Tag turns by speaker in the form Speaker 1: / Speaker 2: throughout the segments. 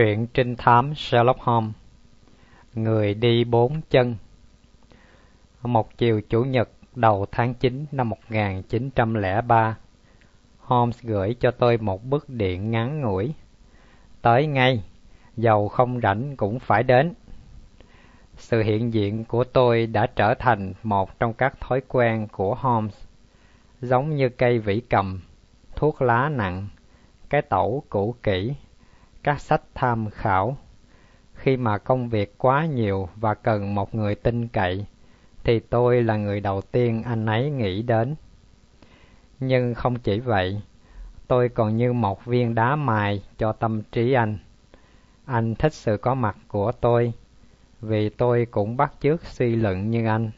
Speaker 1: Truyện trinh thám Sherlock Holmes Người đi bốn chân. Một chiều Chủ nhật đầu tháng 9 năm 1903 Holmes gửi cho tôi một bức điện ngắn ngủi. Tới ngay, dầu không rảnh cũng phải đến. Sự hiện diện của tôi đã trở thành một trong các thói quen của Holmes Giống như cây vĩ cầm, thuốc lá nặng, cái tẩu cũ kỹ các sách tham khảo. Khi mà công việc quá nhiều và cần một người tin cậy, thì tôi là người đầu tiên anh ấy nghĩ đến. Nhưng không chỉ vậy, tôi còn như một viên đá mài cho tâm trí anh. Anh thích sự có mặt của tôi, vì tôi cũng bắt chước suy luận như anh.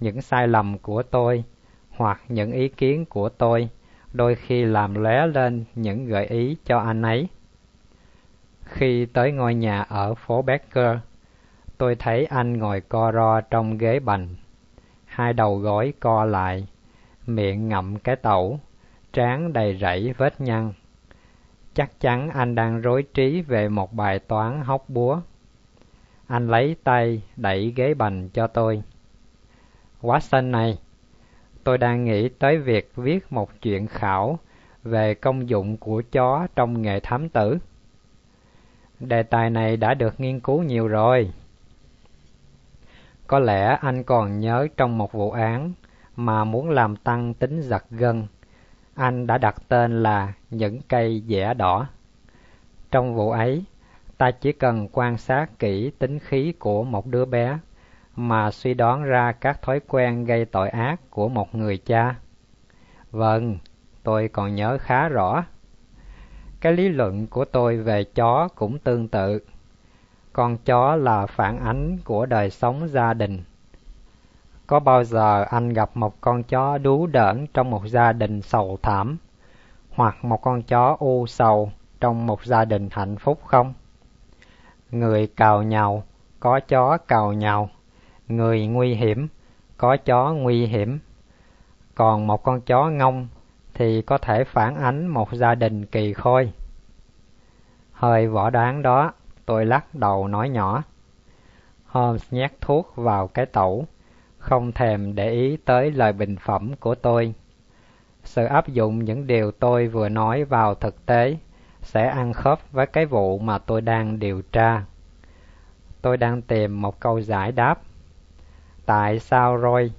Speaker 1: Những sai lầm của tôi hoặc những ý kiến của tôi đôi khi làm lóe lên những gợi ý cho anh ấy. Khi tới ngôi nhà ở phố Becker, tôi thấy anh ngồi co ro trong ghế bành, hai đầu gối co lại, miệng ngậm cái tẩu, trán đầy rẫy vết nhăn. Chắc chắn anh đang rối trí về một bài toán hóc búa. Anh lấy tay đẩy ghế bành cho tôi. Watson này, tôi đang nghĩ tới việc viết một chuyện khảo về công dụng của chó trong nghề thám tử. Đề tài này đã được nghiên cứu nhiều rồi. Có lẽ anh còn nhớ trong một vụ án mà muốn làm tăng tính giật gân, anh đã đặt tên là những cây dẻ đỏ. Trong vụ ấy, ta chỉ cần quan sát kỹ tính khí của một đứa bé mà suy đoán ra các thói quen gây tội ác của một người cha. Vâng, tôi còn nhớ khá rõ. Cái lý luận của tôi về chó cũng tương tự. Con chó là phản ánh của đời sống gia đình. Có bao giờ anh gặp một con chó đú đỡn trong một gia đình sầu thảm, hoặc một con chó u sầu trong một gia đình hạnh phúc không? Người cào nhàu có chó cào nhàu Người nguy hiểm, có chó nguy hiểm. Còn một con chó ngông thì có thể phản ánh một gia đình kỳ khôi. Hơi võ đoán đó, tôi lắc đầu nói nhỏ. Holmes nhét thuốc vào cái tẩu, không thèm để ý tới lời bình phẩm của tôi. Sự áp dụng những điều tôi vừa nói vào thực tế sẽ ăn khớp với cái vụ mà tôi đang điều tra. Tôi đang tìm một câu giải đáp. Tại sao Roy,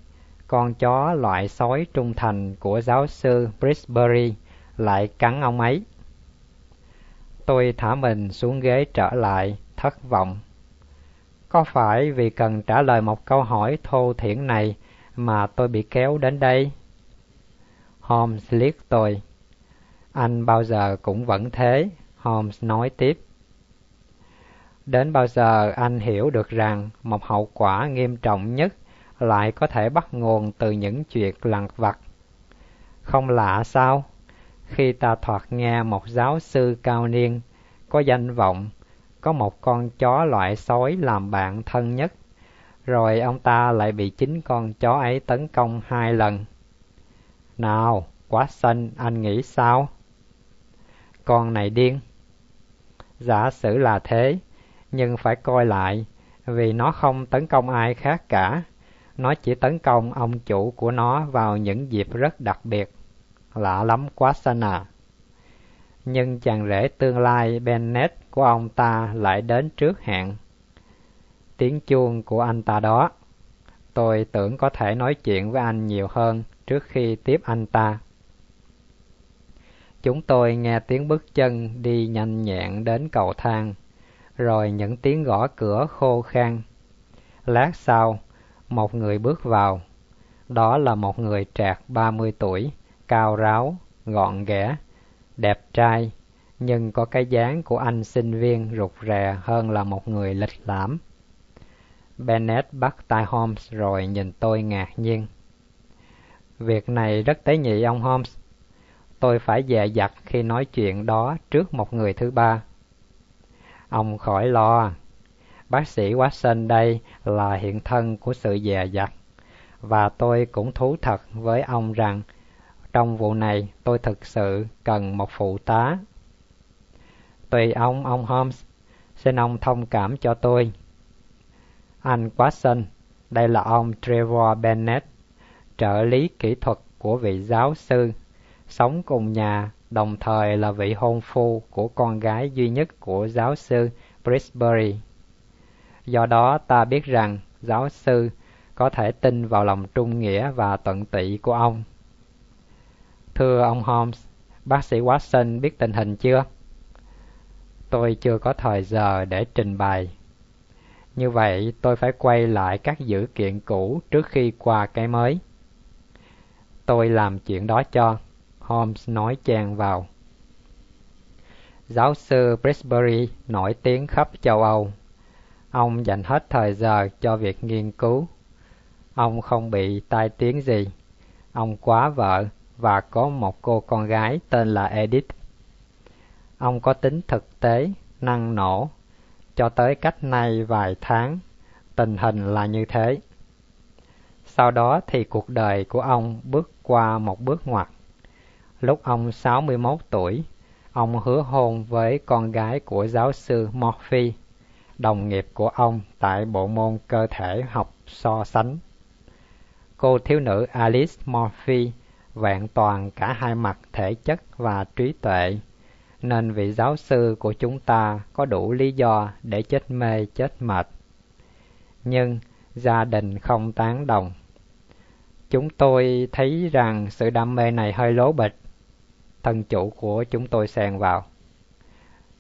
Speaker 1: con chó loại sói trung thành của giáo sư Brisbury, lại cắn ông ấy? Tôi thả mình xuống ghế trở lại, thất vọng. Có phải vì cần trả lời một câu hỏi thô thiển này mà tôi bị kéo đến đây? Holmes liếc tôi. Anh bao giờ cũng vẫn thế, Holmes nói tiếp. Đến bao giờ anh hiểu được rằng một hậu quả nghiêm trọng nhất lại có thể bắt nguồn từ những chuyện lặt vặt. Không lạ sao? Khi ta thoạt nghe một giáo sư cao niên có danh vọng, có một con chó loại sói làm bạn thân nhất, rồi ông ta lại bị chính con chó ấy tấn công hai lần. Nào, quá xanh, anh nghĩ sao? Con này điên. Giả sử là thế, nhưng phải coi lại, vì nó không tấn công ai khác cả. Nó chỉ tấn công ông chủ của nó vào những dịp rất đặc biệt. Lạ lắm quá xa à. Nhưng chàng rể tương lai Bennett của ông ta lại đến trước hẹn. Tiếng chuông của anh ta đó. Tôi tưởng có thể nói chuyện với anh nhiều hơn trước khi tiếp anh ta. Chúng tôi nghe tiếng bước chân đi nhanh nhẹn đến cầu thang, rồi những tiếng gõ cửa khô khan. Lát sau, một người bước vào. Đó là một người trạc ba mươi tuổi, cao ráo, gọn ghẽ, đẹp trai, nhưng có cái dáng của anh sinh viên rụt rè hơn là một người lịch lãm. Bennett bắt tay Holmes rồi nhìn tôi ngạc nhiên. Việc này rất tế nhị ông Holmes. Tôi phải dè dặt khi nói chuyện đó trước một người thứ ba. Ông khỏi lo, bác sĩ Watson đây là hiện thân của sự dè dặt. Và tôi cũng thú thật với ông rằng trong vụ này tôi thực sự cần một phụ tá. Tùy ông, ông Holmes, Xin ông thông cảm cho tôi. Anh Watson, đây là ông Trevor Bennett, trợ lý kỹ thuật của vị giáo sư, sống cùng nhà, đồng thời là vị hôn phu của con gái duy nhất của giáo sư Brisbury. Do đó ta biết rằng giáo sư có thể tin vào lòng trung nghĩa và tận tụy của ông. Thưa ông Holmes, bác sĩ Watson biết tình hình chưa? Tôi chưa có thời giờ để trình bày. Như vậy tôi phải quay lại các dữ kiện cũ trước khi qua cái mới. Tôi làm chuyện đó cho, Holmes nói chen vào. Giáo sư Brisbury nổi tiếng khắp châu Âu. Ông dành hết thời giờ cho việc nghiên cứu. Ông không bị tai tiếng gì. Ông quá vợ và có một cô con gái tên là Edith. Ông có tính thực tế, năng nổ. Cho tới cách nay vài tháng, tình hình là như thế. Sau đó thì cuộc đời của ông bước qua một bước ngoặt. Lúc ông 61 tuổi, ông hứa hôn với con gái của giáo sư Morphy, đồng nghiệp của ông tại bộ môn cơ thể học so sánh. Cô thiếu nữ Alice Murphy, vẹn toàn cả hai mặt thể chất và trí tuệ, nên vị giáo sư của chúng ta có đủ lý do để chết mê chết mệt. Nhưng gia đình không tán đồng. Chúng tôi thấy rằng sự đam mê này hơi lố bịch. Thân chủ của chúng tôi xen vào.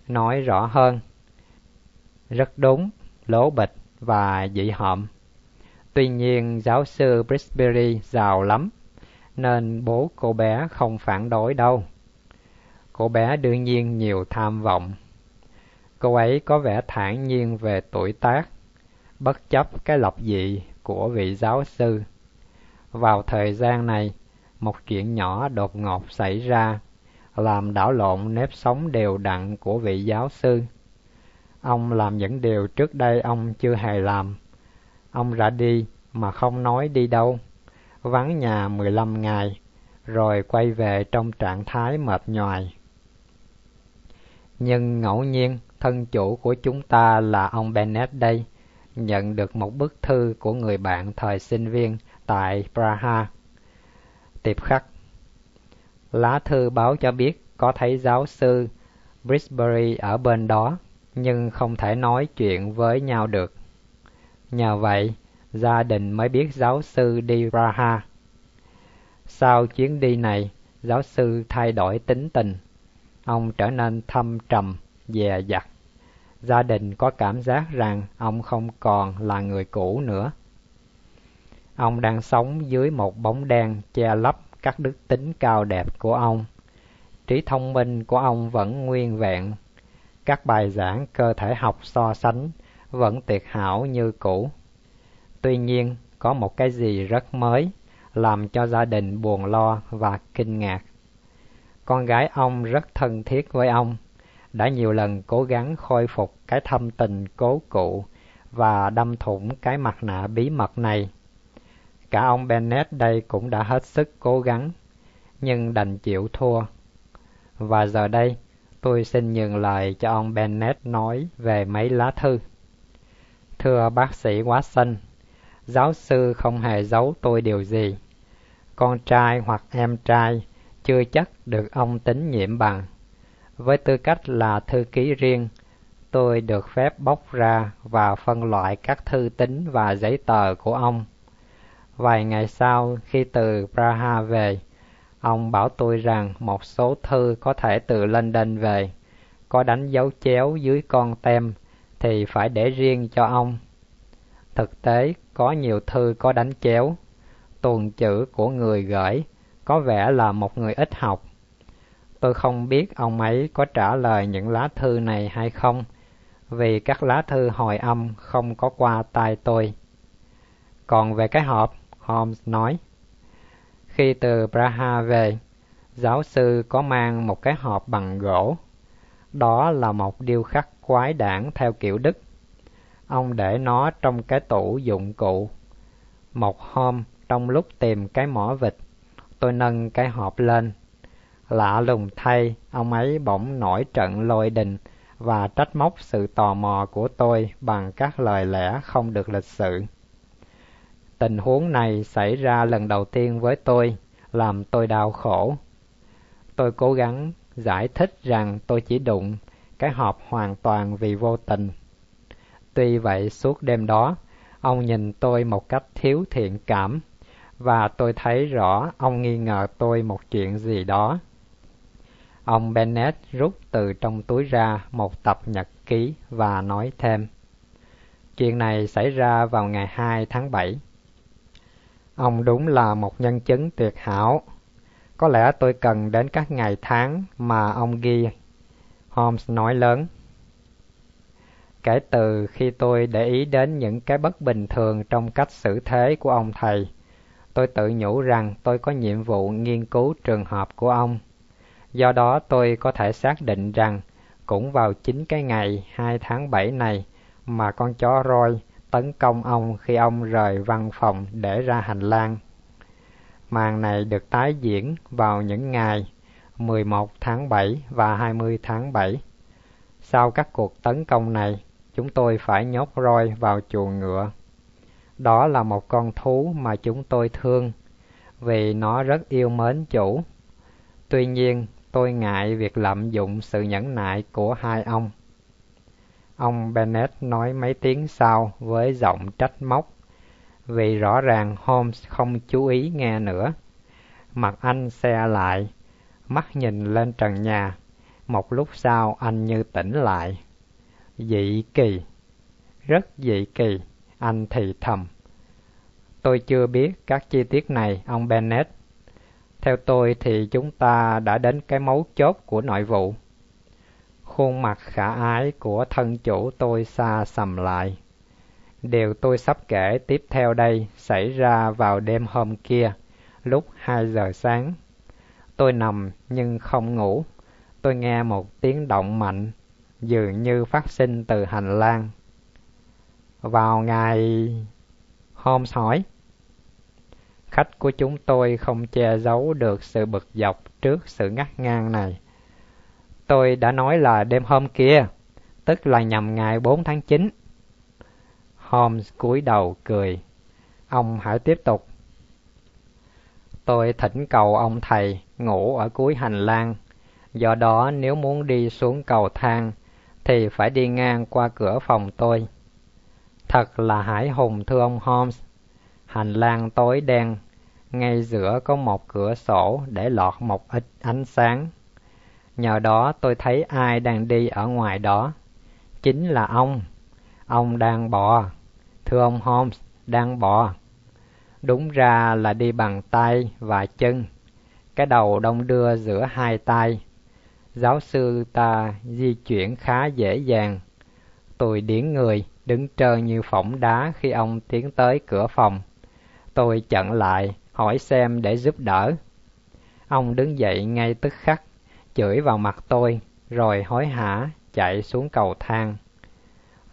Speaker 1: Nói rõ hơn. Rất đúng, lố bịch và dị hợm. Tuy nhiên giáo sư Brisbury giàu lắm nên bố cô bé không phản đối đâu. Cô bé đương nhiên nhiều tham vọng. Cô ấy có vẻ thản nhiên về tuổi tác, bất chấp cái lập dị của vị giáo sư. Vào thời gian này, một chuyện nhỏ đột ngột xảy ra, làm đảo lộn nếp sống đều đặn của vị giáo sư. Ông làm những điều trước đây ông chưa hề làm. Ông ra đi mà không nói đi đâu vắng nhà 15 ngày, rồi quay về trong trạng thái mệt nhoài. Nhưng ngẫu nhiên, thân chủ của chúng ta là ông Bennett đây, nhận được một bức thư của người bạn thời sinh viên tại Praha. Tiệp khắc Lá thư báo cho biết có thấy giáo sư Brisbury ở bên đó, nhưng không thể nói chuyện với nhau được. Nhờ vậy, gia đình mới biết giáo sư đi Praha. Sau chuyến đi này, giáo sư thay đổi tính tình. Ông trở nên thâm trầm, dè dặt. Gia đình có cảm giác rằng ông không còn là người cũ nữa. Ông đang sống dưới một bóng đen che lấp các đức tính cao đẹp của ông. Trí thông minh của ông vẫn nguyên vẹn. Các bài giảng cơ thể học so sánh vẫn tuyệt hảo như cũ. Tuy nhiên, có một cái gì rất mới, làm cho gia đình buồn lo và kinh ngạc. Con gái ông rất thân thiết với ông, đã nhiều lần cố gắng khôi phục cái thâm tình cố cụ và đâm thủng cái mặt nạ bí mật này. Cả ông Bennett đây cũng đã hết sức cố gắng, nhưng đành chịu thua. Và giờ đây, tôi xin nhường lời cho ông Bennett nói về mấy lá thư. Thưa bác sĩ Watson, giáo sư không hề giấu tôi điều gì. Con trai hoặc em trai chưa chắc được ông tín nhiệm bằng. Với tư cách là thư ký riêng, tôi được phép bóc ra và phân loại các thư tín và giấy tờ của ông. Vài ngày sau, khi từ Praha về, ông bảo tôi rằng một số thư có thể từ London về, có đánh dấu chéo dưới con tem thì phải để riêng cho ông. Thực tế, có nhiều thư có đánh chéo. Tuần chữ của người gửi có vẻ là một người ít học. Tôi không biết ông ấy có trả lời những lá thư này hay không, vì các lá thư hồi âm không có qua tai tôi. Còn về cái hộp, Holmes nói, khi từ Praha về, giáo sư có mang một cái hộp bằng gỗ. Đó là một điêu khắc quái đản theo kiểu Đức. Ông để nó trong cái tủ dụng cụ. Một hôm, trong lúc tìm cái mỏ vịt, tôi nâng cái hộp lên. Lạ lùng thay, ông ấy bỗng nổi trận lôi đình và trách móc sự tò mò của tôi bằng các lời lẽ không được lịch sự. Tình huống này xảy ra lần đầu tiên với tôi, làm tôi đau khổ. Tôi cố gắng giải thích rằng tôi chỉ đụng cái hộp hoàn toàn vì vô tình. Tuy vậy suốt đêm đó, ông nhìn tôi một cách thiếu thiện cảm, và tôi thấy rõ ông nghi ngờ tôi một chuyện gì đó. Ông Bennett rút từ trong túi ra một tập nhật ký và nói thêm. Chuyện này xảy ra vào ngày 2 tháng 7. Ông đúng là một nhân chứng tuyệt hảo. Có lẽ tôi cần đến các ngày tháng mà ông ghi. Holmes nói lớn. Kể từ khi tôi để ý đến những cái bất bình thường trong cách xử thế của ông thầy, tôi tự nhủ rằng tôi có nhiệm vụ nghiên cứu trường hợp của ông. Do đó tôi có thể xác định rằng cũng vào chính cái ngày 2 tháng 7 này mà con chó roi tấn công ông khi ông rời văn phòng để ra hành lang. Màn này được tái diễn vào những ngày 11 tháng 7 và 20 tháng 7. Sau các cuộc tấn công này, chúng tôi phải nhốt roi vào chuồng ngựa. Đó là một con thú mà chúng tôi thương, vì nó rất yêu mến chủ. Tuy nhiên, tôi ngại việc lạm dụng sự nhẫn nại của hai ông. Ông Bennett nói mấy tiếng sau với giọng trách móc, vì rõ ràng Holmes không chú ý nghe nữa. Mặt anh xe lại, mắt nhìn lên trần nhà. Một lúc sau anh như tỉnh lại. Dị kỳ, rất dị kỳ, anh thì thầm. Tôi chưa biết các chi tiết này, ông Bennett. Theo tôi thì chúng ta đã đến cái mấu chốt của nội vụ. Khuôn mặt khả ái của thân chủ tôi xa sầm lại. Điều tôi sắp kể tiếp theo đây xảy ra vào đêm hôm kia, lúc hai giờ sáng. Tôi nằm nhưng không ngủ. Tôi nghe một tiếng động mạnh, dường như phát sinh từ hành lang. Vào ngày... Holmes hỏi. Khách của chúng tôi không che giấu được sự bực dọc trước sự ngắt ngang này. Tôi đã nói là đêm hôm kia, tức là nhằm ngày 4 tháng 9. Holmes cúi đầu cười. Ông hãy tiếp tục. Tôi thỉnh cầu ông thầy ngủ ở cuối hành lang. Do đó nếu muốn đi xuống cầu thang thì phải đi ngang qua cửa phòng tôi. Thật là hải hùng thưa ông Holmes. Hành lang tối đen, ngay giữa có một cửa sổ để lọt một ít ánh sáng. Nhờ đó tôi thấy ai đang đi ở ngoài đó. Chính là ông. Ông đang bò. Thưa ông Holmes, đang bò. Đúng ra là đi bằng tay và chân. Cái đầu đông đưa giữa hai tay. Giáo sư ta di chuyển khá dễ dàng. Tôi điển người, đứng trơ như phỏng đá khi ông tiến tới cửa phòng. Tôi chặn lại, hỏi xem để giúp đỡ. Ông đứng dậy ngay tức khắc, chửi vào mặt tôi, rồi hối hả chạy xuống cầu thang.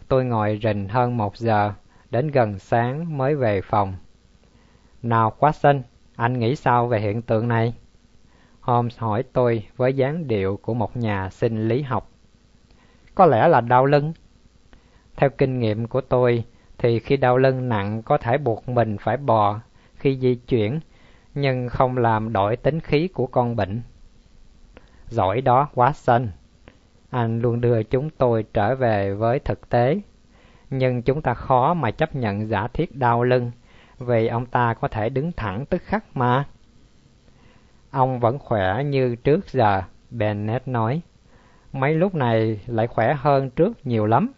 Speaker 1: Tôi ngồi rình hơn một giờ, đến gần sáng mới về phòng. Nào quá xinh, anh nghĩ sao về hiện tượng này? Holmes hỏi tôi với dáng điệu của một nhà sinh lý học. Có lẽ là đau lưng. Theo kinh nghiệm của tôi, thì khi đau lưng nặng có thể buộc mình phải bò khi di chuyển, nhưng không làm đổi tính khí của con bệnh. Giỏi đó, Watson. Anh luôn đưa chúng tôi trở về với thực tế. Nhưng chúng ta khó mà chấp nhận giả thiết đau lưng, vì ông ta có thể đứng thẳng tức khắc mà. Ông vẫn khỏe như trước giờ, Bennett nói. Mấy lúc này lại khỏe hơn trước nhiều lắm.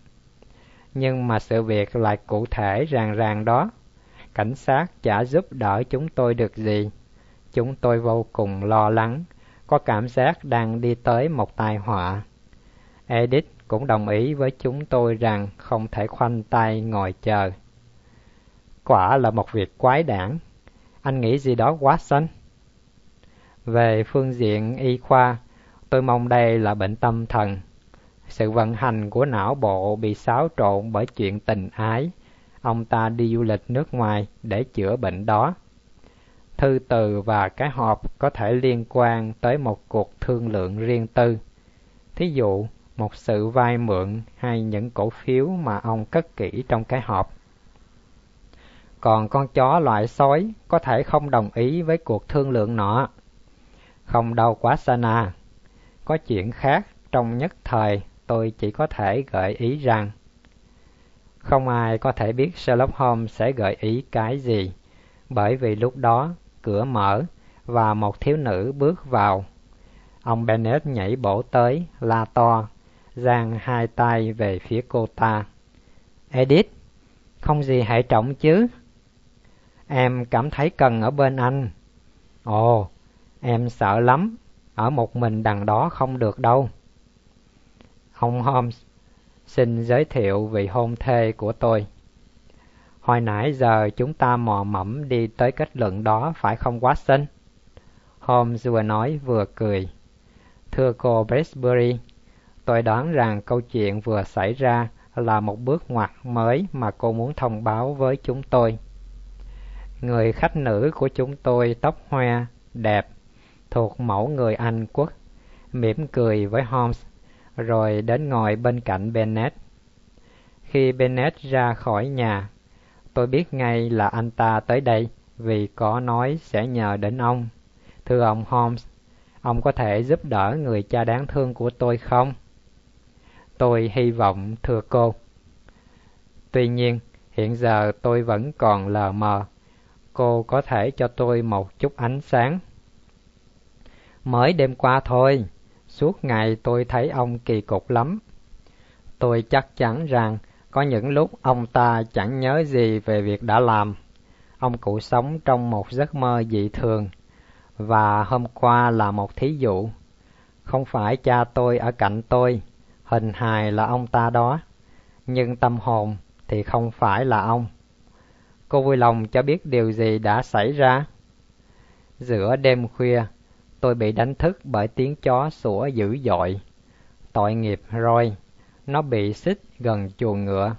Speaker 1: Nhưng mà sự việc lại cụ thể ràng ràng đó. Cảnh sát chả giúp đỡ chúng tôi được gì. Chúng tôi vô cùng lo lắng, có cảm giác đang đi tới một tai họa. Edith cũng đồng ý với chúng tôi rằng không thể khoanh tay ngồi chờ. Quả là một việc quái đản. Anh nghĩ gì đó quá xanh. Về phương diện y khoa, tôi mong đây là bệnh tâm thần. Sự vận hành của não bộ bị xáo trộn bởi chuyện tình ái. Ông ta đi du lịch nước ngoài để chữa bệnh đó. Thư từ và cái hộp có thể liên quan tới một cuộc thương lượng riêng tư. Thí dụ, một sự vay mượn hay những cổ phiếu mà ông cất kỹ trong cái hộp. Còn con chó loại sói có thể không đồng ý với cuộc thương lượng nọ. Không đâu quá Sana. Có chuyện khác trong nhất thời tôi chỉ có thể gợi ý rằng không ai có thể biết Sherlock Holmes sẽ gợi ý cái gì, bởi vì lúc đó cửa mở và một thiếu nữ bước vào. Ông Bennett nhảy bổ tới, la to, giang hai tay về phía cô ta. Edith, không gì hệ trọng chứ? Em cảm thấy cần ở bên anh. Ồ, em sợ lắm, ở một mình đằng đó không được đâu. Ông Holmes xin giới thiệu vị hôn thê của tôi. Hồi nãy giờ chúng ta mò mẫm đi tới kết luận đó phải không Watson? Holmes vừa nói vừa cười. Thưa cô Bresbury, tôi đoán rằng câu chuyện vừa xảy ra là một bước ngoặt mới mà cô muốn thông báo với chúng tôi. Người khách nữ của chúng tôi tóc hoa, đẹp, thuộc mẫu người Anh quốc, mỉm cười với Holmes, rồi đến ngồi bên cạnh Bennett. Khi Bennett ra khỏi nhà, tôi biết ngay là anh ta tới đây vì có nói sẽ nhờ đến ông. Thưa ông Holmes, ông có thể giúp đỡ người cha đáng thương của tôi không? Tôi hy vọng thưa cô. Tuy nhiên, hiện giờ tôi vẫn còn lờ mờ. Cô có thể cho tôi một chút ánh sáng. Mới đêm qua thôi, suốt ngày tôi thấy ông kỳ cục lắm. Tôi chắc chắn rằng có những lúc ông ta chẳng nhớ gì về việc đã làm. Ông cụ sống trong một giấc mơ dị thường, và hôm qua là một thí dụ. Không phải cha tôi ở cạnh tôi, hình hài là ông ta đó, nhưng tâm hồn thì không phải là ông. Cô vui lòng cho biết điều gì đã xảy ra? Giữa đêm khuya, tôi bị đánh thức bởi tiếng chó sủa dữ dội. Tội nghiệp rồi, nó bị xích gần chuồng ngựa.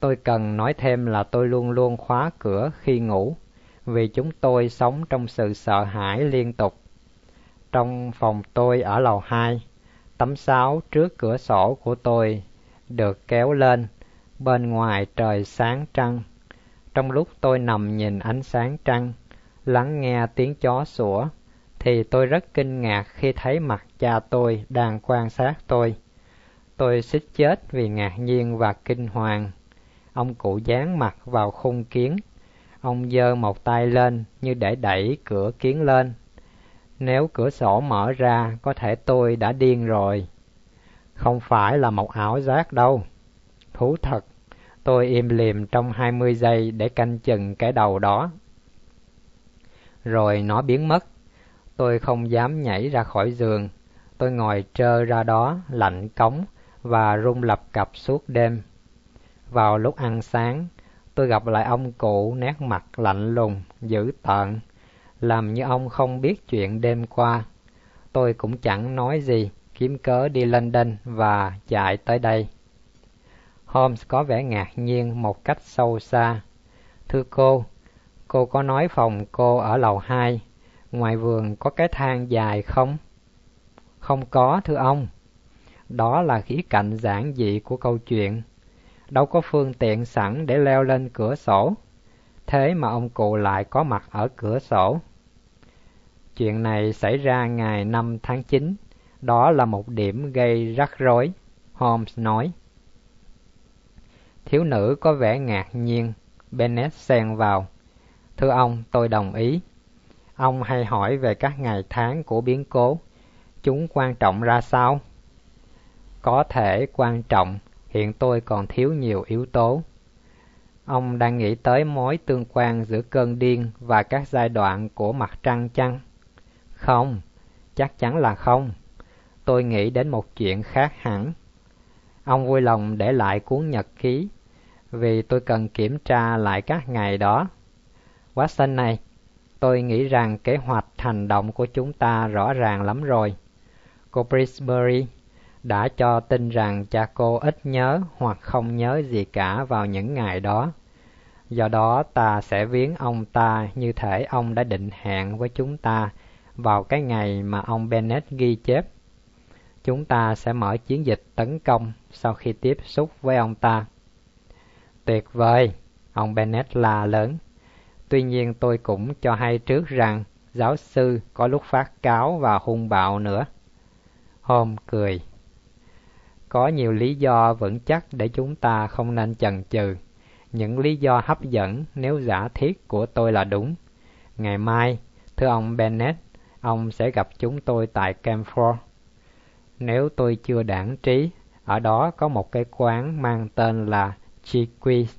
Speaker 1: Tôi cần nói thêm là tôi luôn luôn khóa cửa khi ngủ, vì chúng tôi sống trong sự sợ hãi liên tục. Trong phòng tôi ở lầu hai, tấm sáo trước cửa sổ của tôi được kéo lên, bên ngoài trời sáng trăng. Trong lúc tôi nằm nhìn ánh sáng trăng, lắng nghe tiếng chó sủa, thì tôi rất kinh ngạc khi thấy mặt cha tôi đang quan sát tôi. Tôi xích chết vì ngạc nhiên và kinh hoàng. Ông cụ dán mặt vào khung kiến. Ông giơ một tay lên như để đẩy cửa kiến lên. Nếu cửa sổ mở ra, có thể tôi đã điên rồi. Không phải là một ảo giác đâu. Thú thật, tôi im lìm trong hai mươi giây để canh chừng cái đầu đó. Rồi nó biến mất. Tôi không dám nhảy ra khỏi giường. Tôi ngồi trơ ra đó, lạnh cống, và rung lập cập suốt đêm. Vào lúc ăn sáng, tôi gặp lại ông cụ nét mặt lạnh lùng, dữ tợn, làm như ông không biết chuyện đêm qua. Tôi cũng chẳng nói gì, kiếm cớ đi London và chạy tới đây. Holmes có vẻ ngạc nhiên một cách sâu xa. Thưa cô, cô có nói phòng cô ở lầu hai, ngoài vườn có cái thang dài không? Không có, thưa ông. Đó là khía cạnh giản dị của câu chuyện. Đâu có phương tiện sẵn để leo lên cửa sổ. Thế mà ông cụ lại có mặt ở cửa sổ. Chuyện này xảy ra ngày 5 tháng 9. Đó là một điểm gây rắc rối, Holmes nói. Thiếu nữ có vẻ ngạc nhiên, Bennett xen vào. Thưa ông, tôi đồng ý. Ông hay hỏi về các ngày tháng của biến cố. Chúng quan trọng ra sao? Có thể quan trọng, hiện tôi còn thiếu nhiều yếu tố. Ông đang nghĩ tới mối tương quan giữa cơn điên và các giai đoạn của mặt trăng chăng? Không, chắc chắn là không. Tôi nghĩ đến một chuyện khác hẳn. Ông vui lòng để lại cuốn nhật ký, vì tôi cần kiểm tra lại các ngày đó. Watson này, tôi nghĩ rằng kế hoạch hành động của chúng ta rõ ràng lắm rồi. Cô Brisbury đã cho tin rằng cha cô ít nhớ hoặc không nhớ gì cả vào những ngày đó. Do đó ta sẽ viếng ông ta như thể ông đã định hẹn với chúng ta vào cái ngày mà ông Bennett ghi chép. chúng ta sẽ mở chiến dịch tấn công sau khi tiếp xúc với ông ta. Tuyệt vời, ông Bennett la lớn. Tuy nhiên tôi cũng cho hay trước rằng giáo sư có lúc phát cáo và hung bạo nữa. Hôm cười. Có nhiều lý do vững chắc để chúng ta không nên chần chừ. Những lý do hấp dẫn nếu giả thiết của tôi là đúng. Ngày mai, thưa ông Bennett, ông sẽ gặp chúng tôi tại Camford Nếu tôi chưa đảng trí, ở đó có một cái quán mang tên là Chiquis,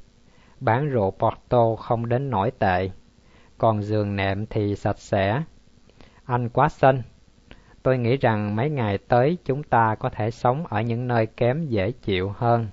Speaker 1: bán rượu Porto không đến nổi tệ, còn giường nệm thì sạch sẽ. Anh quá xinh. Tôi nghĩ rằng mấy ngày tới chúng ta có thể sống ở những nơi kém dễ chịu hơn.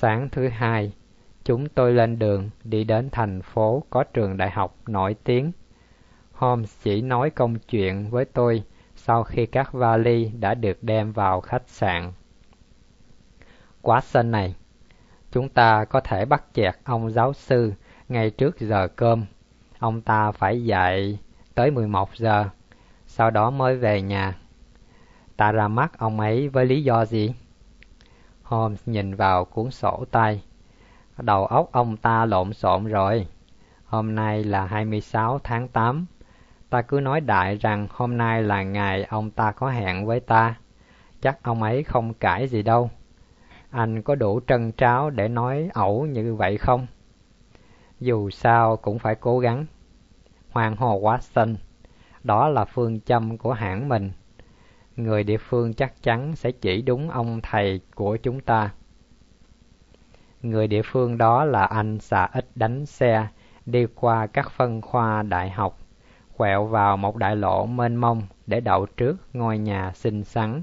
Speaker 1: Sáng thứ hai, chúng tôi lên đường đi đến thành phố có trường đại học nổi tiếng. Holmes chỉ nói công chuyện với tôi sau khi các vali đã được đem vào khách sạn. Quá sân này, chúng ta có thể bắt chẹt ông giáo sư ngay trước giờ cơm. Ông ta phải dạy tới 11 giờ, sau đó mới về nhà. Ta ra mắt ông ấy với lý do gì? Holmes nhìn vào cuốn sổ tay. Đầu óc ông ta lộn xộn rồi. Hôm nay là 26 tháng 8. Ta cứ nói đại rằng hôm nay là ngày ông ta có hẹn với ta. Chắc ông ấy không cãi gì đâu. Anh có đủ trân tráo để nói ẩu như vậy không? Dù sao cũng phải cố gắng. Hoàng Hồ Watson, đó là phương châm của hãng mình người địa phương chắc chắn sẽ chỉ đúng ông thầy của chúng ta. Người địa phương đó là anh xà ít đánh xe, đi qua các phân khoa đại học, quẹo vào một đại lộ mênh mông để đậu trước ngôi nhà xinh xắn.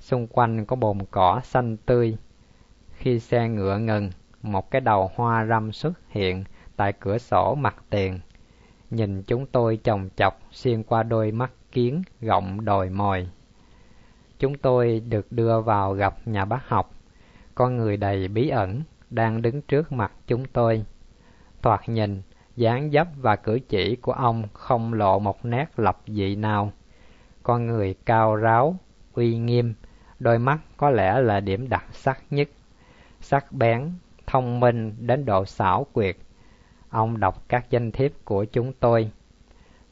Speaker 1: Xung quanh có bồn cỏ xanh tươi. Khi xe ngựa ngừng, một cái đầu hoa râm xuất hiện tại cửa sổ mặt tiền. Nhìn chúng tôi chồng chọc xuyên qua đôi mắt kiến gọng đồi mồi. Chúng tôi được đưa vào gặp nhà bác học, con người đầy bí ẩn đang đứng trước mặt chúng tôi. Thoạt nhìn, dáng dấp và cử chỉ của ông không lộ một nét lập dị nào. Con người cao ráo, uy nghiêm, đôi mắt có lẽ là điểm đặc sắc nhất. Sắc bén, thông minh đến độ xảo quyệt. Ông đọc các danh thiếp của chúng tôi.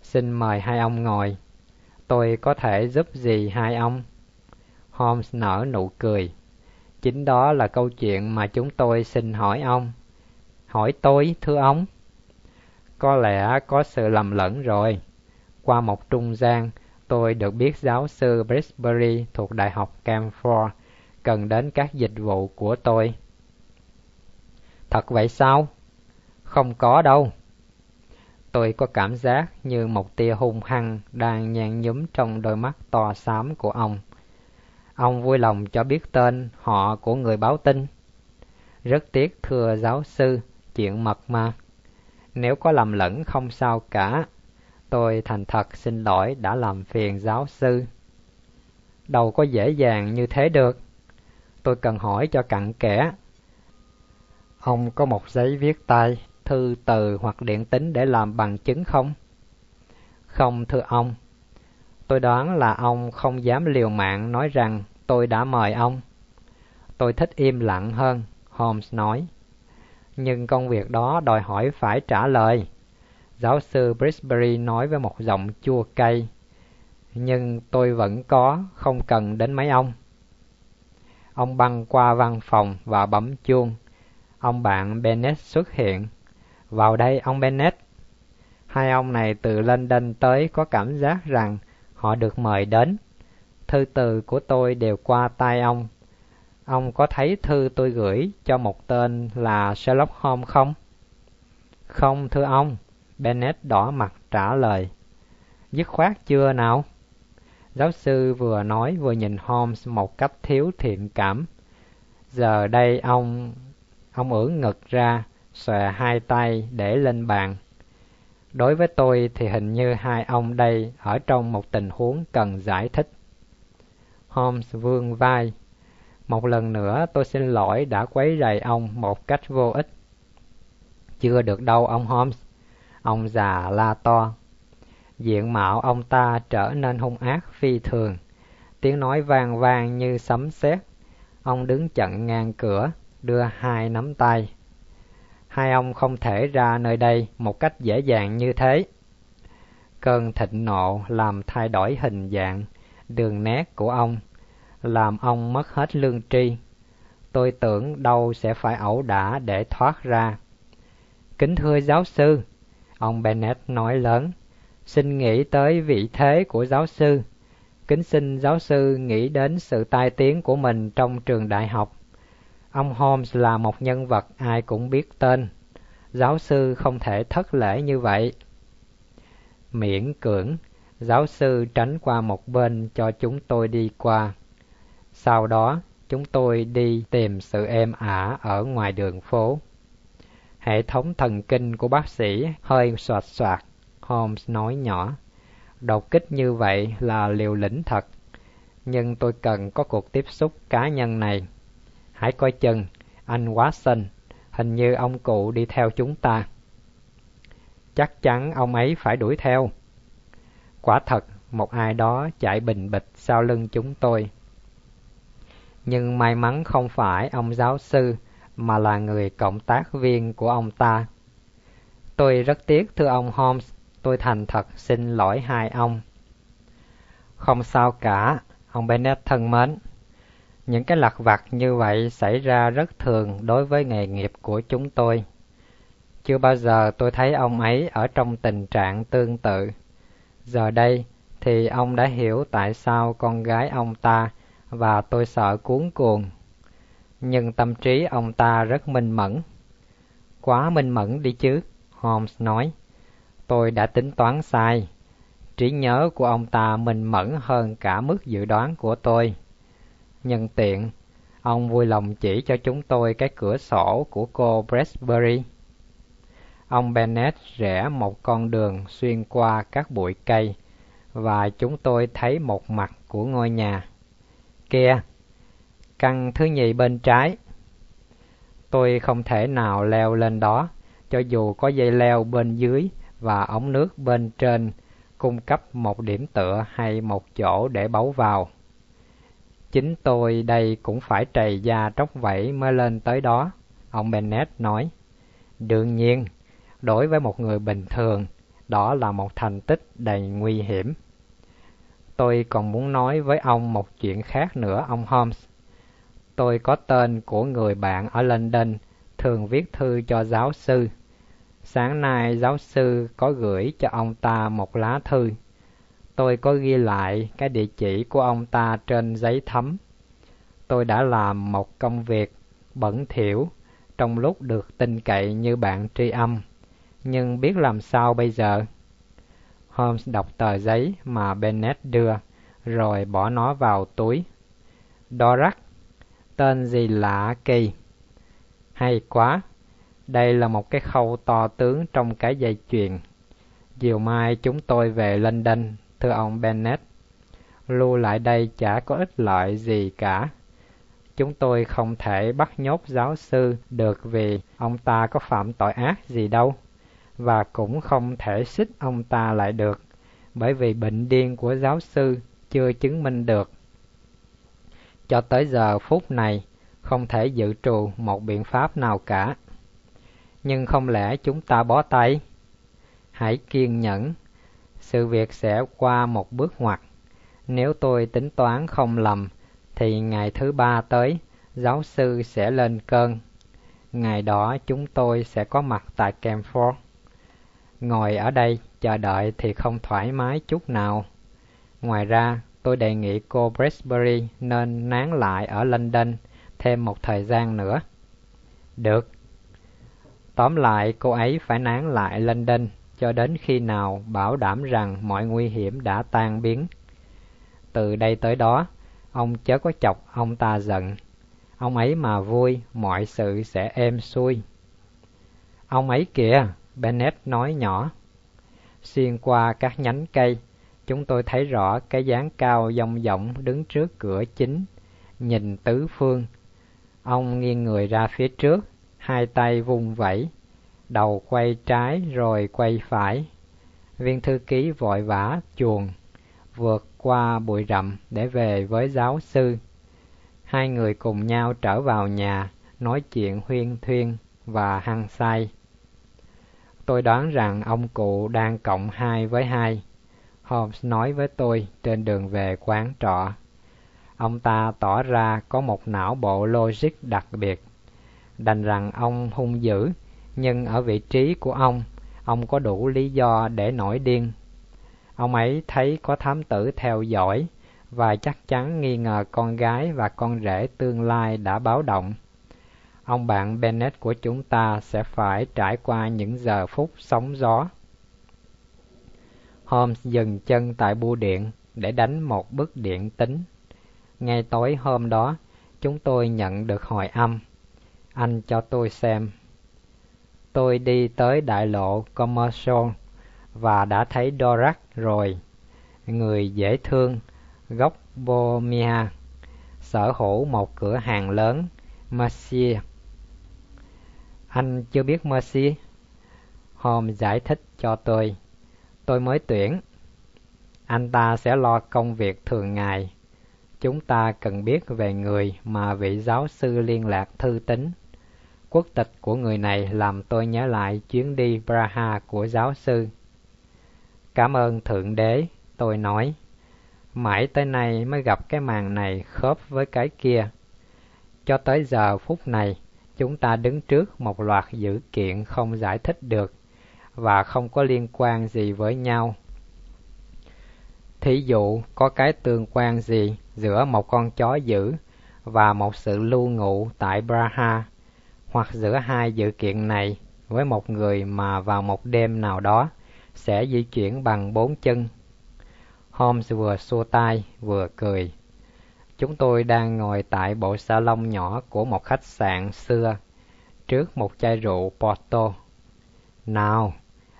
Speaker 1: Xin mời hai ông ngồi. Tôi có thể giúp gì hai ông? Holmes nở nụ cười. Chính đó là câu chuyện mà chúng tôi xin hỏi ông. Hỏi tôi, thưa ông? Có lẽ có sự lầm lẫn rồi. Qua một trung gian, tôi được biết giáo sư Brisbury thuộc Đại học Camford cần đến các dịch vụ của tôi. Thật vậy sao? Không có đâu. Tôi có cảm giác như một tia hung hăng đang nhàn nhúm trong đôi mắt to xám của ông. Ông vui lòng cho biết tên họ của người báo tin. Rất tiếc thưa giáo sư, chuyện mật mà. Nếu có lầm lẫn không sao cả. Tôi thành thật xin lỗi đã làm phiền giáo sư. Đâu có dễ dàng như thế được. Tôi cần hỏi cho cặn kẽ. Ông có một giấy viết tay, thư từ hoặc điện tính để làm bằng chứng không? Không thưa ông, Tôi đoán là ông không dám liều mạng nói rằng tôi đã mời ông. Tôi thích im lặng hơn, Holmes nói. nhưng công việc đó đòi hỏi phải trả lời. Giáo sư Brisbury nói với một giọng chua cay. Nhưng tôi vẫn có, không cần đến mấy ông. Ông băng qua văn phòng và bấm chuông. Ông bạn Bennett xuất hiện. Vào đây ông Bennett. Hai ông này từ London tới có cảm giác rằng họ được mời đến. Thư từ của tôi đều qua tay ông. Ông có thấy thư tôi gửi cho một tên là Sherlock Holmes không? Không thưa ông, Bennett đỏ mặt trả lời. Dứt khoát chưa nào? Giáo sư vừa nói vừa nhìn Holmes một cách thiếu thiện cảm. Giờ đây ông... Ông ưỡn ngực ra, xòe hai tay để lên bàn. Đối với tôi thì hình như hai ông đây ở trong một tình huống cần giải thích. Holmes vươn vai. Một lần nữa tôi xin lỗi đã quấy rầy ông một cách vô ích. Chưa được đâu ông Holmes. Ông già la to. Diện mạo ông ta trở nên hung ác phi thường. Tiếng nói vang vang như sấm sét. Ông đứng chặn ngang cửa, đưa hai nắm tay. Hai ông không thể ra nơi đây một cách dễ dàng như thế. Cơn thịnh nộ làm thay đổi hình dạng, đường nét của ông, làm ông mất hết lương tri. Tôi tưởng đâu sẽ phải ẩu đả để thoát ra. Kính thưa giáo sư, ông Bennett nói lớn, xin nghĩ tới vị thế của giáo sư. Kính xin giáo sư nghĩ đến sự tai tiếng của mình trong trường đại học. Ông Holmes là một nhân vật ai cũng biết tên. Giáo sư không thể thất lễ như vậy. Miễn cưỡng, giáo sư tránh qua một bên cho chúng tôi đi qua. Sau đó, chúng tôi đi tìm sự êm ả ở ngoài đường phố. Hệ thống thần kinh của bác sĩ hơi soạt soạt, Holmes nói nhỏ. Đột kích như vậy là liều lĩnh thật, nhưng tôi cần có cuộc tiếp xúc cá nhân này. Hãy coi chừng, anh Watson, hình như ông cụ đi theo chúng ta. Chắc chắn ông ấy phải đuổi theo. Quả thật, một ai đó chạy bình bịch sau lưng chúng tôi. Nhưng may mắn không phải ông giáo sư, mà là người cộng tác viên của ông ta. Tôi rất tiếc thưa ông Holmes, tôi thành thật xin lỗi hai ông. Không sao cả, ông Bennett thân mến. Những cái lặt vặt như vậy xảy ra rất thường đối với nghề nghiệp của chúng tôi. Chưa bao giờ tôi thấy ông ấy ở trong tình trạng tương tự. Giờ đây thì ông đã hiểu tại sao con gái ông ta và tôi sợ cuốn cuồng. Nhưng tâm trí ông ta rất minh mẫn. Quá minh mẫn đi chứ, Holmes nói. Tôi đã tính toán sai. Trí nhớ của ông ta minh mẫn hơn cả mức dự đoán của tôi. Nhân tiện, ông vui lòng chỉ cho chúng tôi cái cửa sổ của cô Bradbury. Ông Bennett rẽ một con đường xuyên qua các bụi cây và chúng tôi thấy một mặt của ngôi nhà. Kia, căn thứ nhì bên trái. Tôi không thể nào leo lên đó, cho dù có dây leo bên dưới và ống nước bên trên cung cấp một điểm tựa hay một chỗ để bấu vào. Chính tôi đây cũng phải trầy da tróc vẫy mới lên tới đó, ông Bennett nói. Đương nhiên, đối với một người bình thường, đó là một thành tích đầy nguy hiểm. Tôi còn muốn nói với ông một chuyện khác nữa, ông Holmes. Tôi có tên của người bạn ở London, thường viết thư cho giáo sư. Sáng nay giáo sư có gửi cho ông ta một lá thư Tôi có ghi lại cái địa chỉ của ông ta trên giấy thấm. Tôi đã làm một công việc bẩn thỉu trong lúc được tin cậy như bạn tri âm, nhưng biết làm sao bây giờ? Holmes đọc tờ giấy mà Bennett đưa, rồi bỏ nó vào túi. Dorak, tên gì lạ kỳ. Hay quá, đây là một cái khâu to tướng trong cái dây chuyền. Chiều mai chúng tôi về London thưa ông Bennett. Lưu lại đây chả có ích lợi gì cả. Chúng tôi không thể bắt nhốt giáo sư được vì ông ta có phạm tội ác gì đâu, và cũng không thể xích ông ta lại được, bởi vì bệnh điên của giáo sư chưa chứng minh được. Cho tới giờ phút này, không thể dự trù một biện pháp nào cả. nhưng không lẽ chúng ta bó tay? Hãy kiên nhẫn, sự việc sẽ qua một bước ngoặt. Nếu tôi tính toán không lầm, thì ngày thứ ba tới, giáo sư sẽ lên cơn. Ngày đó chúng tôi sẽ có mặt tại Camford. Ngồi ở đây chờ đợi thì không thoải mái chút nào. Ngoài ra, tôi đề nghị cô Bresbury nên nán lại ở London thêm một thời gian nữa. Được. Tóm lại, cô ấy phải nán lại London cho đến khi nào bảo đảm rằng mọi nguy hiểm đã tan biến. Từ đây tới đó, ông chớ có chọc ông ta giận. Ông ấy mà vui, mọi sự sẽ êm xuôi. Ông ấy kìa, Bennett nói nhỏ. Xuyên qua các nhánh cây, chúng tôi thấy rõ cái dáng cao dông dỏng đứng trước cửa chính, nhìn tứ phương. Ông nghiêng người ra phía trước, hai tay vung vẩy, đầu quay trái rồi quay phải. Viên thư ký vội vã chuồn, vượt qua bụi rậm để về với giáo sư. Hai người cùng nhau trở vào nhà, nói chuyện huyên thuyên và hăng say. Tôi đoán rằng ông cụ đang cộng hai với hai. Holmes nói với tôi trên đường về quán trọ. Ông ta tỏ ra có một não bộ logic đặc biệt. Đành rằng ông hung dữ, nhưng ở vị trí của ông, ông có đủ lý do để nổi điên. Ông ấy thấy có thám tử theo dõi và chắc chắn nghi ngờ con gái và con rể tương lai đã báo động ông bạn Bennett của chúng ta sẽ phải trải qua những giờ phút sóng gió. Holmes dừng chân tại bưu điện để đánh một bức điện tính. Ngay tối hôm đó, chúng tôi nhận được hồi âm. Anh cho tôi xem. Tôi đi tới đại lộ Commercial và đã thấy Dorak rồi. Người dễ thương, gốc Bomia, sở hữu một cửa hàng lớn, Mercier anh chưa biết Mercier? Hôm giải thích cho tôi. Tôi mới tuyển. Anh ta sẽ lo công việc thường ngày. Chúng ta cần biết về người mà vị giáo sư liên lạc thư tín. Quốc tịch của người này làm tôi nhớ lại chuyến đi Praha của giáo sư. Cảm ơn Thượng Đế, tôi nói. Mãi tới nay mới gặp cái màn này khớp với cái kia. Cho tới giờ phút này, chúng ta đứng trước một loạt dữ kiện không giải thích được và không có liên quan gì với nhau. Thí dụ, có cái tương quan gì giữa một con chó dữ và một sự lưu ngụ tại Braha, hoặc giữa hai dự kiện này với một người mà vào một đêm nào đó sẽ di chuyển bằng bốn chân. Holmes vừa xua tay vừa cười. Chúng tôi đang ngồi tại bộ salon nhỏ của một khách sạn xưa, trước một chai rượu Porto. Nào,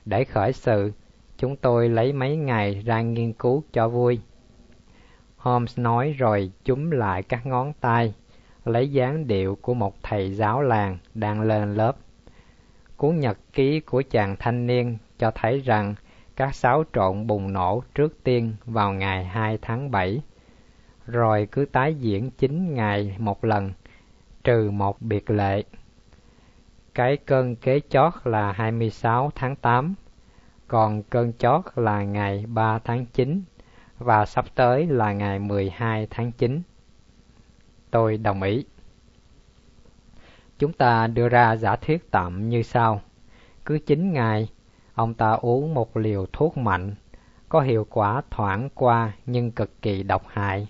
Speaker 1: để khởi sự, chúng tôi lấy mấy ngày ra nghiên cứu cho vui. Holmes nói rồi chúm lại các ngón tay, lấy dáng điệu của một thầy giáo làng đang lên lớp. Cuốn nhật ký của chàng thanh niên cho thấy rằng các xáo trộn bùng nổ trước tiên vào ngày 2 tháng 7 rồi cứ tái diễn chín ngày một lần, trừ một biệt lệ. Cái cơn kế chót là 26 tháng 8, còn cơn chót là ngày 3 tháng 9 và sắp tới là ngày 12 tháng 9. Tôi đồng ý. Chúng ta đưa ra giả thuyết tạm như sau. Cứ 9 ngày, ông ta uống một liều thuốc mạnh, có hiệu quả thoảng qua nhưng cực kỳ độc hại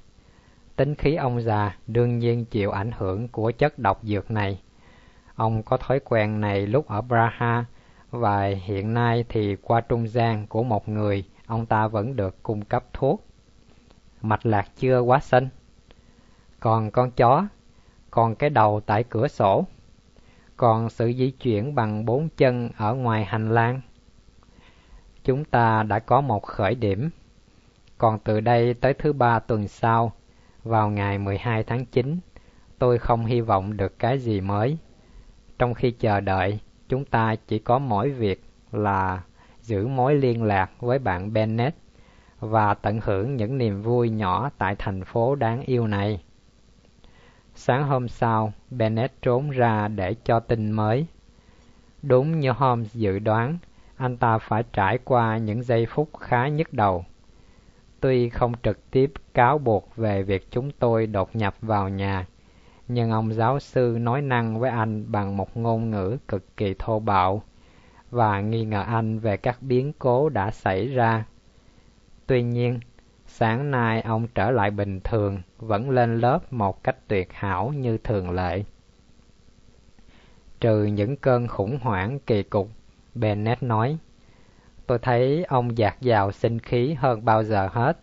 Speaker 1: Tính khí ông già đương nhiên chịu ảnh hưởng của chất độc dược này. Ông có thói quen này lúc ở Braha và hiện nay thì qua trung gian của một người ông ta vẫn được cung cấp thuốc. Mạch lạc chưa quá xanh. Còn con chó, còn cái đầu tại cửa sổ, còn sự di chuyển bằng bốn chân ở ngoài hành lang. Chúng ta đã có một khởi điểm. Còn từ đây tới thứ ba tuần sau, vào ngày 12 tháng 9, tôi không hy vọng được cái gì mới. Trong khi chờ đợi, chúng ta chỉ có mỗi việc là giữ mối liên lạc với bạn Bennett và tận hưởng những niềm vui nhỏ tại thành phố đáng yêu này. Sáng hôm sau, Bennett trốn ra để cho tin mới. Đúng như Holmes dự đoán, anh ta phải trải qua những giây phút khá nhức đầu. Tuy không trực tiếp cáo buộc về việc chúng tôi đột nhập vào nhà, nhưng ông giáo sư nói năng với anh bằng một ngôn ngữ cực kỳ thô bạo và nghi ngờ anh về các biến cố đã xảy ra. Tuy nhiên, sáng nay ông trở lại bình thường, vẫn lên lớp một cách tuyệt hảo như thường lệ. Trừ những cơn khủng hoảng kỳ cục, Bennett nói, tôi thấy ông dạt dào sinh khí hơn bao giờ hết,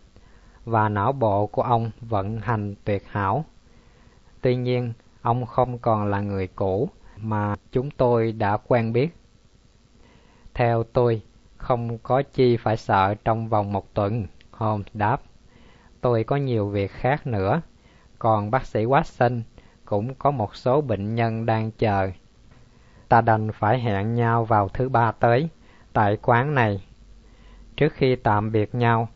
Speaker 1: và não bộ của ông vận hành tuyệt hảo. Tuy nhiên, ông không còn là người cũ mà chúng tôi đã quen biết. Theo tôi, không có chi phải sợ trong vòng một tuần, Holmes đáp. Tôi có nhiều việc khác nữa, còn bác sĩ Watson cũng có một số bệnh nhân đang chờ. Ta đành phải hẹn nhau vào thứ ba tới, tại quán này. Trước khi tạm biệt nhau,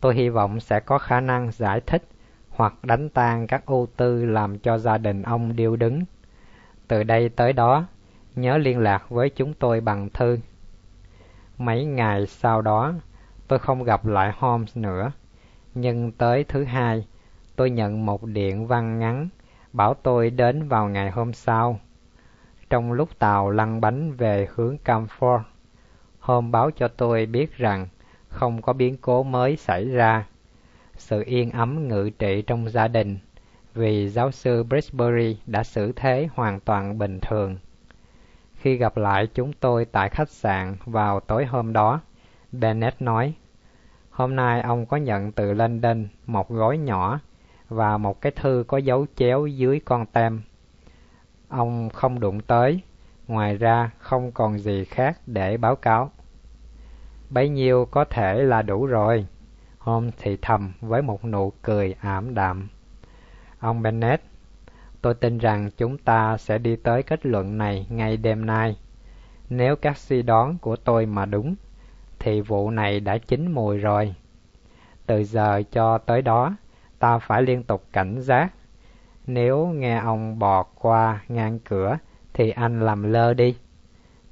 Speaker 1: tôi hy vọng sẽ có khả năng giải thích hoặc đánh tan các ưu tư làm cho gia đình ông điêu đứng. Từ đây tới đó, nhớ liên lạc với chúng tôi bằng thư. Mấy ngày sau đó, tôi không gặp lại Holmes nữa, nhưng tới thứ hai, tôi nhận một điện văn ngắn bảo tôi đến vào ngày hôm sau. Trong lúc tàu lăn bánh về hướng Camford, Holmes báo cho tôi biết rằng không có biến cố mới xảy ra. Sự yên ấm ngự trị trong gia đình vì giáo sư Brisbury đã xử thế hoàn toàn bình thường. Khi gặp lại chúng tôi tại khách sạn vào tối hôm đó, Bennett nói, Hôm nay ông có nhận từ London một gói nhỏ và một cái thư có dấu chéo dưới con tem. Ông không đụng tới, ngoài ra không còn gì khác để báo cáo. Bấy nhiêu có thể là đủ rồi. Holmes thì thầm với một nụ cười ảm đạm. Ông Bennett, tôi tin rằng chúng ta sẽ đi tới kết luận này ngay đêm nay. Nếu các suy đoán của tôi mà đúng, thì vụ này đã chín mùi rồi. Từ giờ cho tới đó, ta phải liên tục cảnh giác. Nếu nghe ông bò qua ngang cửa, thì anh làm lơ đi.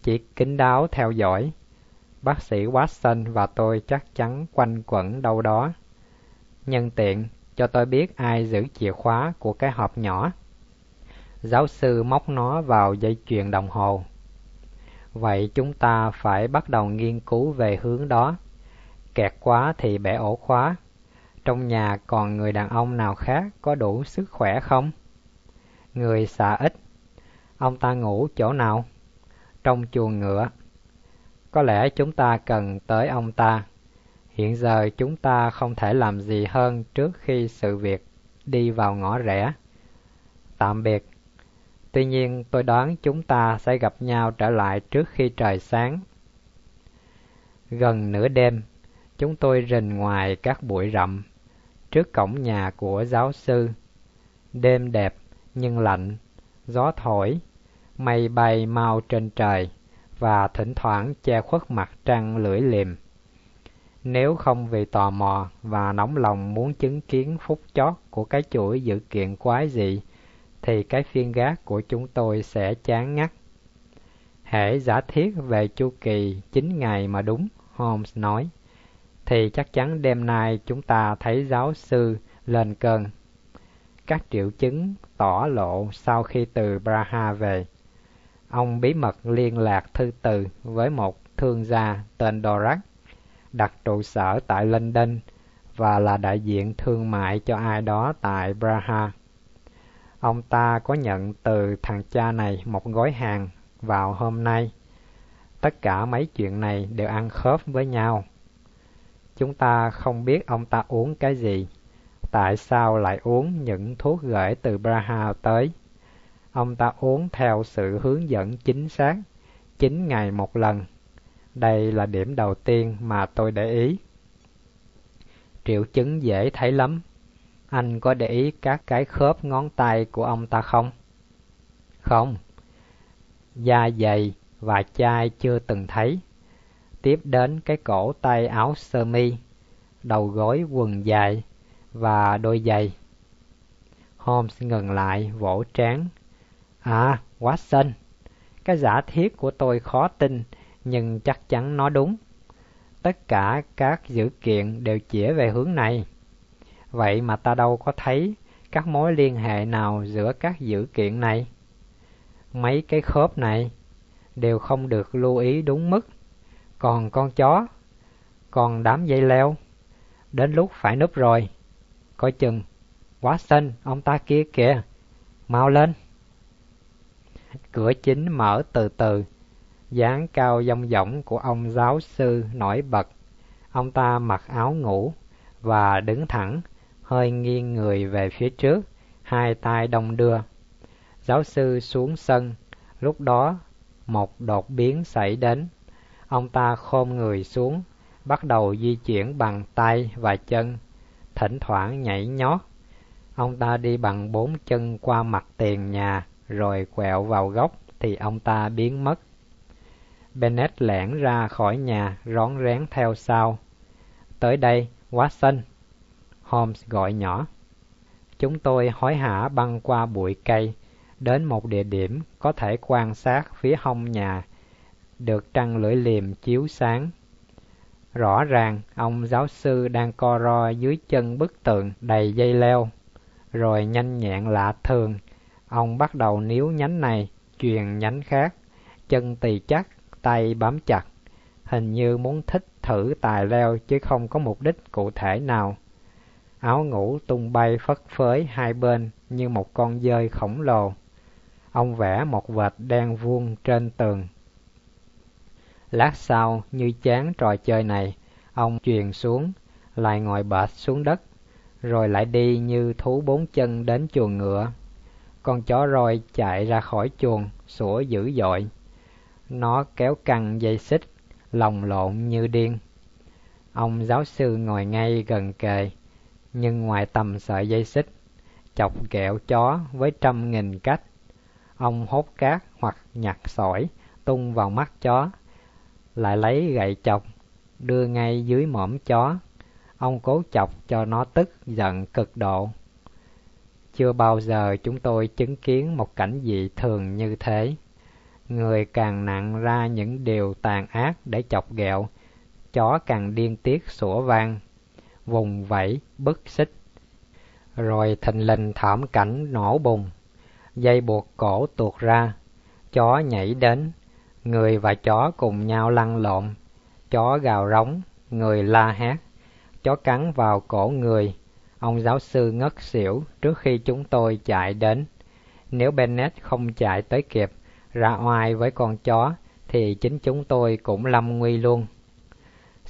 Speaker 1: Chỉ kính đáo theo dõi. Bác sĩ Watson và tôi chắc chắn quanh quẩn đâu đó. Nhân tiện, cho tôi biết ai giữ chìa khóa của cái hộp nhỏ. Giáo sư móc nó vào dây chuyền đồng hồ. Vậy chúng ta phải bắt đầu nghiên cứu về hướng đó. Kẹt quá thì bẻ ổ khóa. Trong nhà còn người đàn ông nào khác có đủ sức khỏe không? Người xạ ít. Ông ta ngủ chỗ nào? Trong chuồng ngựa. Có lẽ chúng ta cần tới ông ta. Hiện giờ chúng ta không thể làm gì hơn trước khi sự việc đi vào ngõ rẽ. Tạm biệt. Tuy nhiên tôi đoán chúng ta sẽ gặp nhau trở lại trước khi trời sáng. Gần nửa đêm, chúng tôi rình ngoài các bụi rậm, trước cổng nhà của giáo sư. Đêm đẹp nhưng lạnh, gió thổi, mây bay mau trên trời và thỉnh thoảng che khuất mặt trăng lưỡi liềm. Nếu không vì tò mò và nóng lòng muốn chứng kiến phút chót của cái chuỗi dự kiện quái dị, thì cái phiên gác của chúng tôi sẽ chán ngắt. Hễ giả thiết về chu kỳ 9 ngày mà đúng, Holmes nói, thì chắc chắn đêm nay chúng ta thấy giáo sư lên cơn. Các triệu chứng tỏ lộ sau khi từ Braha về. Ông bí mật liên lạc thư từ với một thương gia tên Dorak, đặt trụ sở tại London và là đại diện thương mại cho ai đó tại Braha. Ông ta có nhận từ thằng cha này một gói hàng vào hôm nay. Tất cả mấy chuyện này đều ăn khớp với nhau. Chúng ta không biết ông ta uống cái gì, tại sao lại uống những thuốc gửi từ Braha tới. Ông ta uống theo sự hướng dẫn chính xác, chín ngày một lần. Đây là điểm đầu tiên mà tôi để ý. Triệu chứng dễ thấy lắm. Anh có để ý các cái khớp ngón tay của ông ta không? Không. Da dày và chai chưa từng thấy. Tiếp đến cái cổ tay áo sơ mi, đầu gối quần dài và đôi giày. Holmes ngừng lại vỗ trán. À, Watson, Cái giả thiết của tôi khó tin, nhưng chắc chắn nó đúng. Tất cả các dữ kiện đều chỉ về hướng này. Vậy mà ta đâu có thấy các mối liên hệ nào giữa các dữ kiện này. Mấy cái khớp này đều không được lưu ý đúng mức. Còn con chó, còn đám dây leo, đến lúc phải núp rồi. Coi chừng, quá xinh, ông ta kia kìa, mau lên. Cửa chính mở từ từ, dáng cao dông dỏng của ông giáo sư nổi bật. Ông ta mặc áo ngủ và đứng thẳng, hơi nghiêng người về phía trước, hai tay đồng đưa. Giáo sư xuống sân, lúc đó một đột biến xảy đến. Ông ta khom người xuống, bắt đầu di chuyển bằng tay và chân, thỉnh thoảng nhảy nhót. Ông ta đi bằng bốn chân qua mặt tiền nhà, rồi quẹo vào góc thì ông ta biến mất. Bennett lẻn ra khỏi nhà, rón rén theo sau. Tới đây, Watson. Holmes gọi nhỏ. Chúng tôi hối hả băng qua bụi cây, đến một địa điểm có thể quan sát phía hông nhà, được trăng lưỡi liềm chiếu sáng. Rõ ràng, ông giáo sư đang co ro dưới chân bức tường đầy dây leo. Rồi nhanh nhẹn lạ thường, ông bắt đầu níu nhánh này, truyền nhánh khác, chân tỳ chắc, tay bám chặt, hình như muốn thích thử tài leo chứ không có mục đích cụ thể nào. Áo ngủ tung bay phất phới hai bên như một con dơi khổng lồ. Ông vẽ một vệt đen vuông trên tường. Lát sau, như chán trò chơi này, ông truyền xuống, lại ngồi bệt xuống đất, rồi lại đi như thú bốn chân đến chuồng ngựa. Con chó roi chạy ra khỏi chuồng, sủa dữ dội. Nó kéo căng dây xích, lồng lộn như điên. Ông giáo sư ngồi ngay gần kề, nhưng ngoài tầm sợi dây xích, chọc ghẹo chó với trăm nghìn cách. Ông hốt cát hoặc nhặt sỏi, tung vào mắt chó, lại lấy gậy chọc, đưa ngay dưới mõm chó. Ông cố chọc cho nó tức giận cực độ. Chưa bao giờ chúng tôi chứng kiến một cảnh dị thường như thế. Người càng nặng ra những điều tàn ác để chọc ghẹo, chó càng điên tiết sủa vang, vùng vẫy, bức xích. Rồi thình lình thảm cảnh nổ bùng, dây buộc cổ tuột ra, chó nhảy đến, người và chó cùng nhau lăn lộn, chó gào rống, người la hét, chó cắn vào cổ người. Ông giáo sư ngất xỉu trước khi chúng tôi chạy đến. Nếu Bennett không chạy tới kịp, ra oai với con chó, thì chính chúng tôi cũng lâm nguy luôn.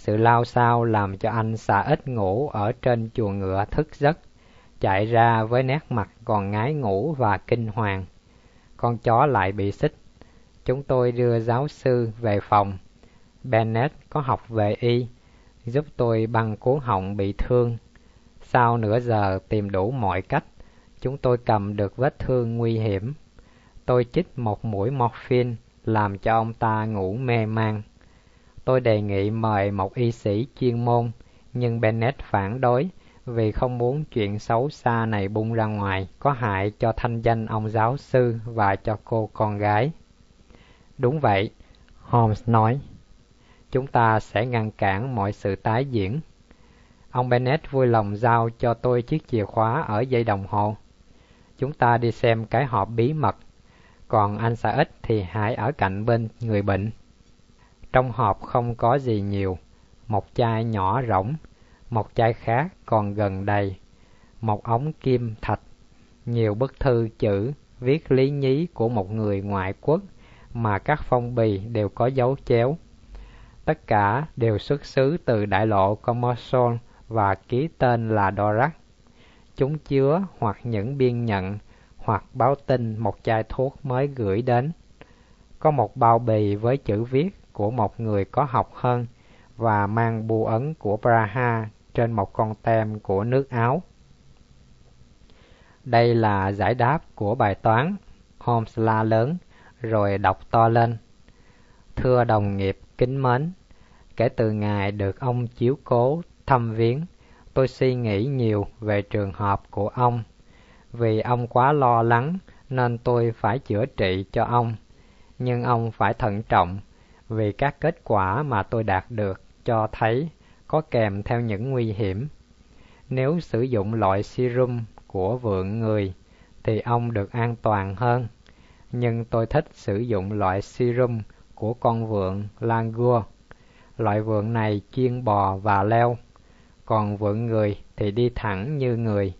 Speaker 1: Sự lao sao làm cho anh xà ít ngủ ở trên chuồng ngựa thức giấc, chạy ra với nét mặt còn ngái ngủ và kinh hoàng. Con chó lại bị xích. Chúng tôi đưa giáo sư về phòng. Bennett có học về y, giúp tôi băng cuốn họng bị thương. Sau nửa giờ tìm đủ mọi cách, chúng tôi cầm được vết thương nguy hiểm. Tôi chích một mũi morphine làm cho ông ta ngủ mê man. Tôi đề nghị mời một y sĩ chuyên môn, nhưng Bennett phản đối vì không muốn chuyện xấu xa này bung ra ngoài có hại cho thanh danh ông giáo sư và cho cô con gái. Đúng vậy, Holmes nói. Chúng ta sẽ ngăn cản mọi sự tái diễn. Ông Bennett vui lòng giao cho tôi chiếc chìa khóa ở dây đồng hồ. Chúng ta đi xem cái hộp bí mật, còn anh Sa ít thì hãy ở cạnh bên người bệnh. Trong hộp không có gì nhiều, một chai nhỏ rỗng, một chai khác còn gần đầy, một ống kim thạch, nhiều bức thư chữ viết lý nhí của một người ngoại quốc mà các phong bì đều có dấu chéo. Tất cả đều xuất xứ từ đại lộ Commerson và ký tên là dorac Chúng chứa hoặc những biên nhận hoặc báo tin một chai thuốc mới gửi đến. Có một bao bì với chữ viết của một người có học hơn và mang bù ấn của Praha trên một con tem của nước Áo. Đây là giải đáp của bài toán. Holmes la lớn, rồi đọc to lên. Thưa đồng nghiệp kính mến, kể từ ngày được ông chiếu cố thăm viếng, tôi suy nghĩ nhiều về trường hợp của ông. Vì ông quá lo lắng nên tôi phải chữa trị cho ông. nhưng ông phải thận trọng vì các kết quả mà tôi đạt được cho thấy có kèm theo những nguy hiểm. Nếu sử dụng loại serum của vượn người thì ông được an toàn hơn. Nhưng tôi thích sử dụng loại serum của con vượn Langur. Loại vượn này chuyên bò và leo, còn vượn người thì đi thẳng như người.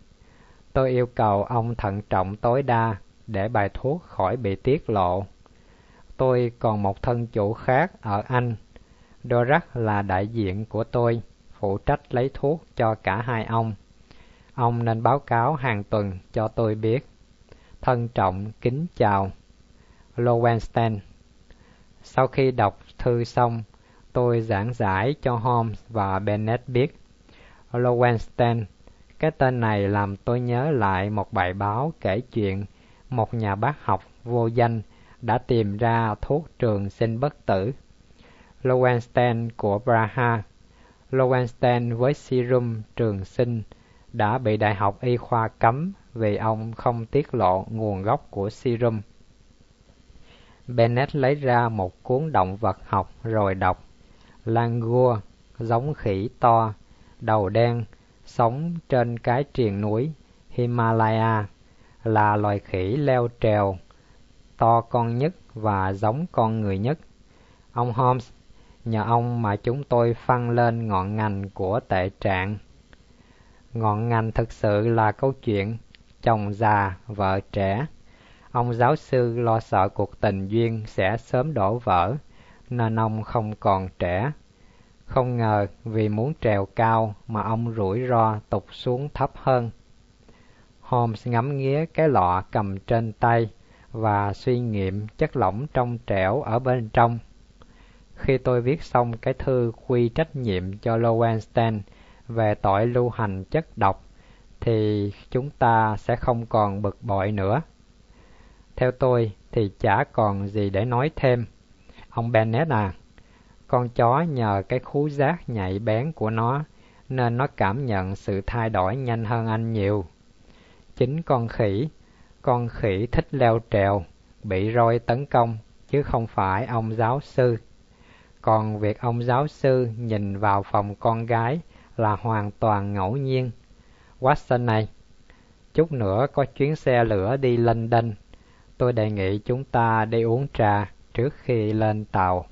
Speaker 1: Tôi yêu cầu ông thận trọng tối đa để bài thuốc khỏi bị tiết lộ. Tôi còn một thân chủ khác ở Anh. Dorak là đại diện của tôi, phụ trách lấy thuốc cho cả hai ông. Ông nên báo cáo hàng tuần cho tôi biết. Thân trọng kính chào. Lowenstein Sau khi đọc thư xong, tôi giảng giải cho Holmes và Bennett biết. Lowenstein, cái tên này làm tôi nhớ lại một bài báo kể chuyện một nhà bác học vô danh đã tìm ra thuốc trường sinh bất tử. Lowenstein của Braha, Lowenstein với serum trường sinh đã bị Đại học Y khoa cấm vì ông không tiết lộ nguồn gốc của serum. Bennett lấy ra một cuốn động vật học rồi đọc. Langur, giống khỉ to, đầu đen, sống trên cái triền núi Himalaya, là loài khỉ leo trèo, to con nhất và giống con người nhất. Ông Holmes, nhờ ông mà chúng tôi phăng lên ngọn ngành của tệ trạng. Ngọn ngành thực sự là câu chuyện chồng già, vợ trẻ. Ông giáo sư lo sợ cuộc tình duyên sẽ sớm đổ vỡ, nên ông không còn trẻ. Không ngờ vì muốn trèo cao mà ông rủi ro tụt xuống thấp hơn. Holmes ngắm nghía cái lọ cầm trên tay và suy nghiệm chất lỏng trong trẻo ở bên trong. Khi tôi viết xong cái thư quy trách nhiệm cho Lowenstein về tội lưu hành chất độc, thì chúng ta sẽ không còn bực bội nữa. Theo tôi thì chả còn gì để nói thêm. Ông Bennett à, con chó nhờ cái khú giác nhạy bén của nó nên nó cảm nhận sự thay đổi nhanh hơn anh nhiều. Chính con khỉ, con khỉ thích leo trèo, bị roi tấn công, chứ không phải ông giáo sư. Còn việc ông giáo sư nhìn vào phòng con gái là hoàn toàn ngẫu nhiên. Watson này, chút nữa có chuyến xe lửa đi London. Tôi đề nghị chúng ta đi uống trà trước khi lên tàu.